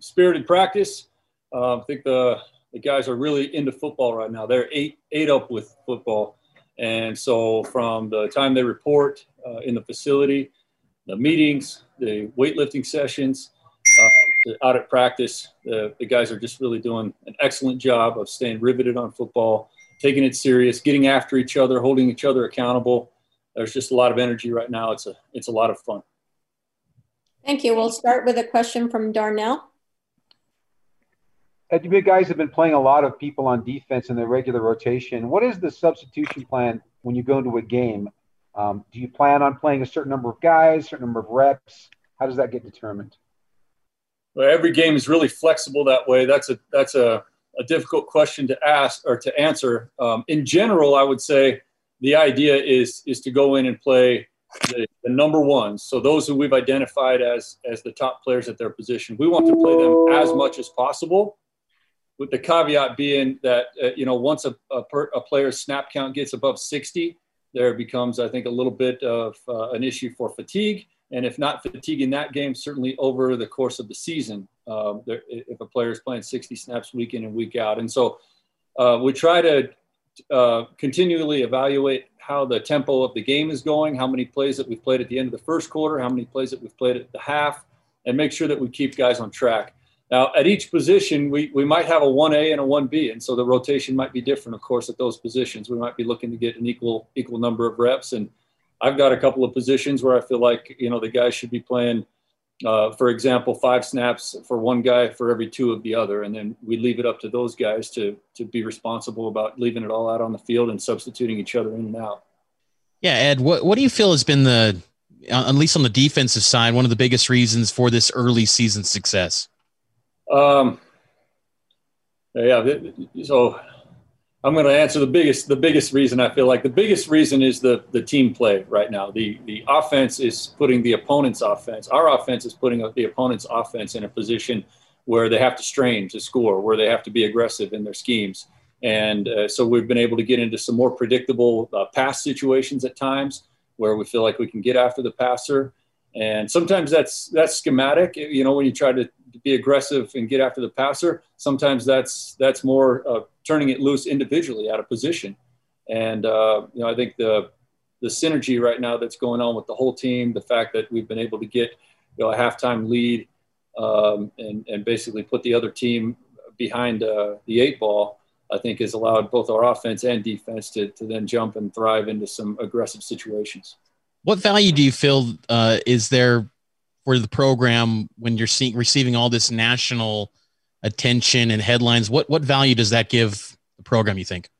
spirited practice. Uh, I think the the guys are really into football right now. They're eight eight up with football, and so from the time they report uh, in the facility, the meetings, the weightlifting sessions, uh, out at practice, the, the guys are just really doing an excellent job of staying riveted on football, taking it serious, getting after each other, holding each other accountable. There's just a lot of energy right now. It's a it's a lot of fun. Thank you. We'll start with a question from Darnell. You guys have been playing a lot of people on defense in the regular rotation. What is the substitution plan when you go into a game? Um, do you plan on playing a certain number of guys, certain number of reps? How does that get determined? Well, every game is really flexible that way. That's a that's a, a difficult question to ask or to answer. Um, in general, I would say the idea is is to go in and play the, the, number ones. So those who we've identified as as the top players at their position, we want to play them as much as possible. With the caveat being that uh, you know once a, a, per, a, player's snap count gets above 60, there becomes I think a little bit of uh, an issue for fatigue, and if not fatigue in that game, certainly over the course of the season, um, there, if a player is playing 60 snaps week in and week out, and so uh, we try to uh, continually evaluate how the tempo of the game is going, how many plays that we've played at the end of the first quarter, how many plays that we've played at the half, and make sure that we keep guys on track. Now, at each position, we, we might have a 1A and a 1B, and so the rotation might be different, of course, at those positions. We might be looking to get an equal equal number of reps, and I've got a couple of positions where I feel like you know the guys should be playing – uh, for example, five snaps for one guy for every two of the other, and then we leave it up to those guys to to be responsible about leaving it all out on the field and substituting each other in and out. Yeah, Ed, what what do you feel has been the, at least on the defensive side, one of the biggest reasons for this early season success? Um, yeah, so I'm going to answer the biggest the biggest reason I feel like the biggest reason is the the team play right now. The the offense is putting the opponent's offense. Our offense is putting the opponent's offense in a position where they have to strain to score, where they have to be aggressive in their schemes. And uh, so we've been able to get into some more predictable uh, pass situations at times where we feel like we can get after the passer. And sometimes that's that's schematic. You know, when you try to be aggressive and get after the passer, sometimes that's that's more uh, turning it loose individually out of position. And uh, you know, I think the the synergy right now that's going on with the whole team, the fact that we've been able to get you know a halftime lead um, and and basically put the other team behind uh, the eight ball, I think has allowed both our offense and defense to to then jump and thrive into some aggressive situations. What value do you feel uh, is there for the program when you're seeing receiving all this national attention and headlines. What what value does that give the program? You think?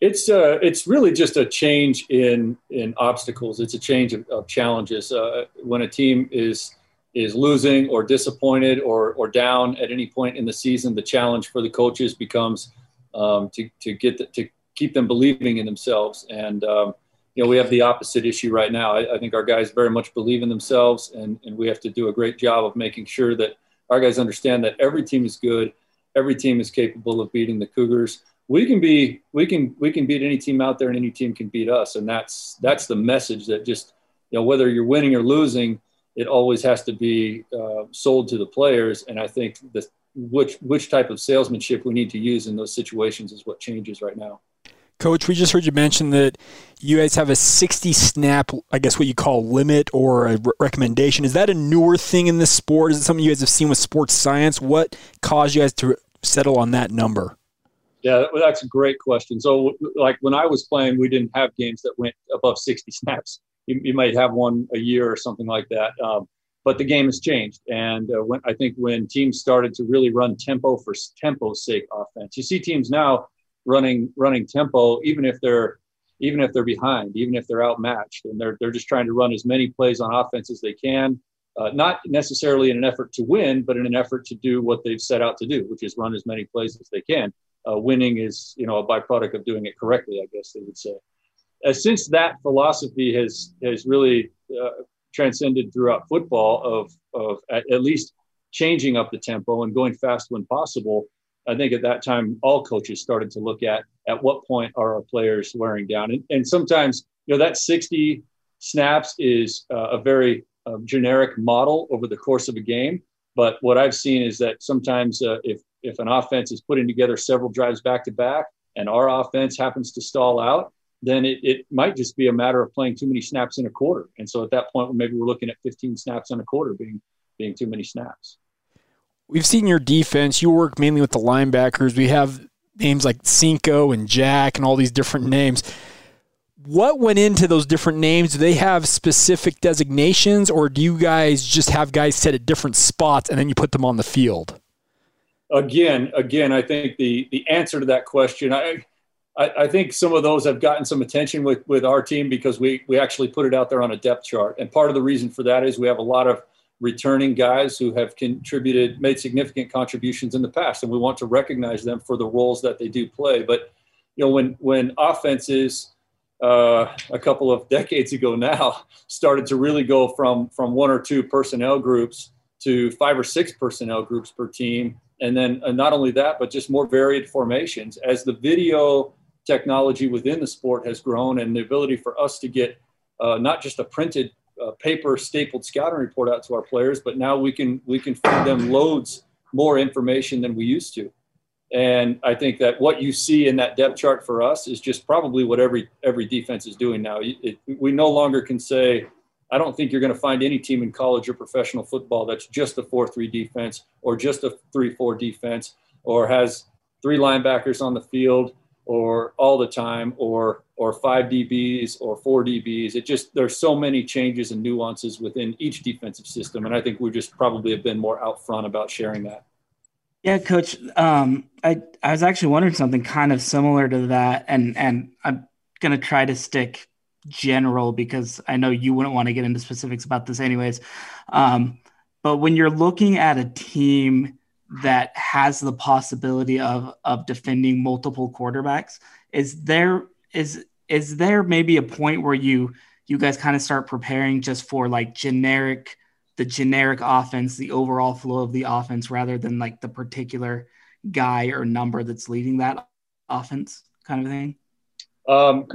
It's uh, it's really just a change in in obstacles. It's a change of, of challenges. Uh, when a team is is losing or disappointed or or down at any point in the season, the challenge for the coaches becomes um, to to get the, to keep them believing in themselves. And um, you know, we have the opposite issue right now. I, I, think our guys very much believe in themselves, and and we have to do a great job of making sure that our guys understand that every team is good, every team is capable of beating the Cougars. We can be, we can, we can beat any team out there, and any team can beat us, and that's that's the message that just, you know, whether you're winning or losing, it always has to be uh, sold to the players. And I think the which which type of salesmanship we need to use in those situations is what changes right now. Coach, we just heard you mention that you guys have a 60 snap, I guess what you call limit or a re- recommendation. Is that a newer thing in this sport? Is it something you guys have seen with sports science? What caused you guys to settle on that number? Yeah, that's a great question. So, like when I was playing, we didn't have games that went above 60 snaps. You, you might have one a year or something like that. Um, but the game has changed, and uh, when I think when teams started to really run tempo for tempo's sake offense, you see teams now running running tempo, even if they're even if they're behind, even if they're outmatched, and they're they're just trying to run as many plays on offense as they can. Uh, not necessarily in an effort to win, but in an effort to do what they've set out to do, which is run as many plays as they can. Uh, winning is, you know, a byproduct of doing it correctly, I guess they would say. Uh, since that philosophy has has really uh, transcended throughout football, of of at, at least changing up the tempo and going fast when possible, I think at that time, all coaches started to look at at what point are our players wearing down. And, and sometimes, you know, that 60 snaps is uh, a very uh, generic model over the course of a game. But what I've seen is that sometimes uh, if if an offense is putting together several drives back to back, and our offense happens to stall out, then it, it might just be a matter of playing too many snaps in a quarter. And so at that point, maybe we're looking at 15 snaps in a quarter being being too many snaps. We've seen your defense. You work mainly with the linebackers. We have names like Cinco and Jack and all these different names. What went into those different names? Do they have specific designations, or do you guys just have guys set at different spots and then you put them on the field? Again, again, I think the the answer to that question, I I, think some of those have gotten some attention with, with our team because we, we actually put it out there on a depth chart. And part of the reason for that is we have a lot of returning guys who have contributed, made significant contributions in the past, and we want to recognize them for the roles that they do play. But you know, when when offenses uh, a couple of decades ago now started to really go from from one or two personnel groups to five or six personnel groups per team, and then uh, not only that, but just more varied formations as the video technology within the sport has grown and the ability for us to get uh, not just a printed uh, paper stapled scouting report out to our players, but now we can we can feed them loads more information than we used to. And I think that what you see in that depth chart for us is just probably what every every defense is doing now. It, we no longer can say, I don't think you're going to find any team in college or professional football that's just a four-three defense or just a three-four defense or has three linebackers on the field or all the time or or five DBs or four DBs. It just there's so many changes and nuances within each defensive system, and I think we just probably have been more out front about sharing that. Yeah, coach. Um, I I was actually wondering something kind of similar to that, and and I'm gonna try to stick general because I know you wouldn't want to get into specifics about this anyways. Um, but when you're looking at a team that has the possibility of of defending multiple quarterbacks is there is is there maybe a point where you you guys kind of start preparing just for like generic the generic offense the overall flow of the offense rather than like the particular guy or number that's leading that offense kind of thing? Um,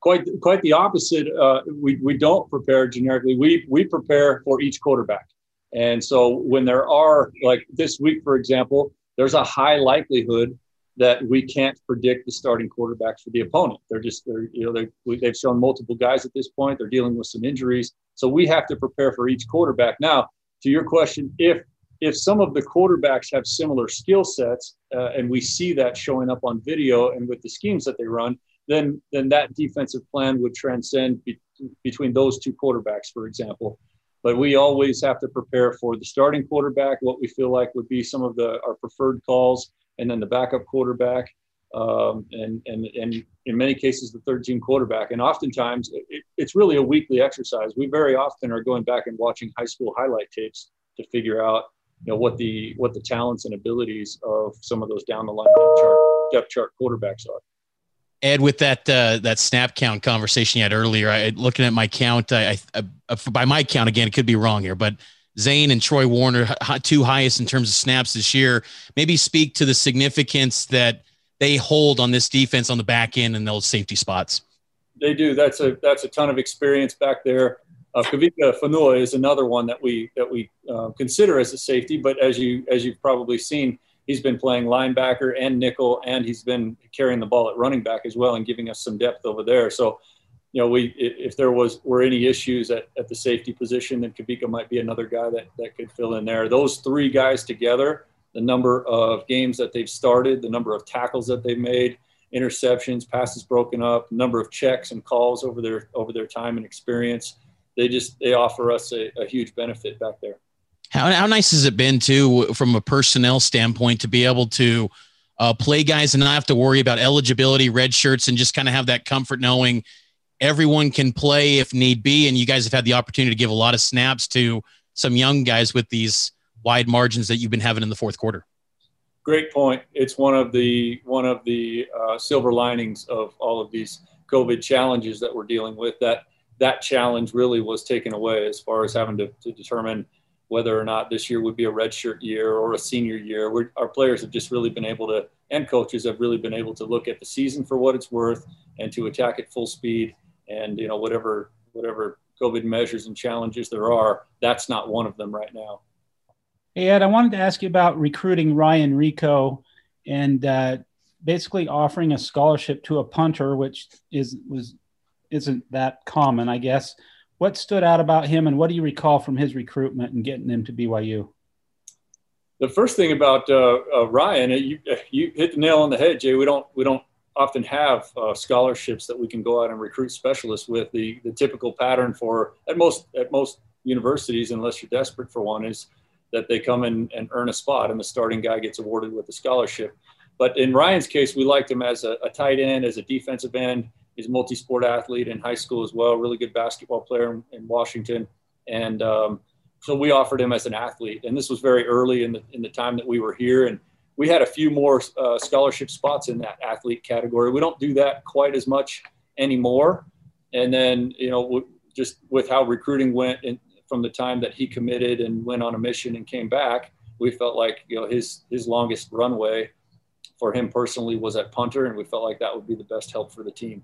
quite quite the opposite. Uh, we, we don't prepare generically. We we prepare for each quarterback and so when there are, like this week, for example, there's a high likelihood that we can't predict the starting quarterbacks for the opponent. They're just, they're, you know, they they've shown multiple guys at this point. They're dealing with some injuries. So we have to prepare for each quarterback. Now, to your question, if if some of the quarterbacks have similar skill sets uh, and we see that showing up on video and with the schemes that they run, then then that defensive plan would transcend be, between those two quarterbacks, for example but we always have to prepare for the starting quarterback, what we feel like would be some of the our preferred calls, and then the backup quarterback, um, and and and in many cases the third team quarterback. And oftentimes it, it's really a weekly exercise. We very often are going back and watching high school highlight tapes to figure out you know what the what the talents and abilities of some of those down the line depth chart, depth chart quarterbacks are. Ed, with that uh, that snap count conversation you had earlier, I looking at my count, I, I, uh, by my count again, it could be wrong here, but Zayne and Troy Warner, two highest in terms of snaps this year. Maybe speak to the significance that they hold on this defense on the back end and those safety spots. They do. That's a that's a ton of experience back there. Uh, Kavika Fonua is another one that we that we uh, consider as a safety, but as you as you've probably seen, he's been playing linebacker and nickel, and he's been carrying the ball at running back as well and giving us some depth over there. So, you know, we if there was were any issues at, at the safety position, then Kavika might be another guy that that could fill in there. Those three guys together, the number of games that they've started, the number of tackles that they've made, interceptions, passes broken up, number of checks and calls over their over their time and experience, they just they offer us a, a huge benefit back there. How, how nice has it been too, from a personnel standpoint, to be able to uh, play guys and not have to worry about eligibility, red shirts, and just kind of have that comfort knowing everyone can play if need be. And you guys have had the opportunity to give a lot of snaps to some young guys with these wide margins that you've been having in the fourth quarter. Great point. It's one of the one of the uh, silver linings of all of these COVID challenges that we're dealing with. That that challenge really was taken away as far as having to, to determine whether or not this year would be a redshirt year or a senior year. We're, our players have just really been able to, and coaches have really been able to look at the season for what it's worth and to attack at full speed. And you know whatever whatever COVID measures and challenges there are, that's not one of them right now. Hey Ed, I wanted to ask you about recruiting Ryan Rehkow and uh, basically offering a scholarship to a punter, which is was isn't that common, I guess. What stood out about him, and what do you recall from his recruitment and getting him to BYU? The first thing about uh, uh, Ryan, you you hit the nail on the head, Jay. We don't we don't often have uh, scholarships that we can go out and recruit specialists with. The the typical pattern for at most at most universities, unless you're desperate for one, is that they come in and earn a spot, and the starting guy gets awarded with a scholarship. But in Ryan's case, we liked him as a, a tight end, as a defensive end. He's a multi-sport athlete in high school as well. Really good basketball player in, in Washington, and um, so we offered him as an athlete. And this was very early in the in the time that we were here, and we had a few more uh, scholarship spots in that athlete category. We don't do that quite as much anymore. And then you know, just with how recruiting went in, from the time that he committed and went on a mission and came back, we felt like you know his his longest runway for him personally was at punter, and we felt like that would be the best help for the team.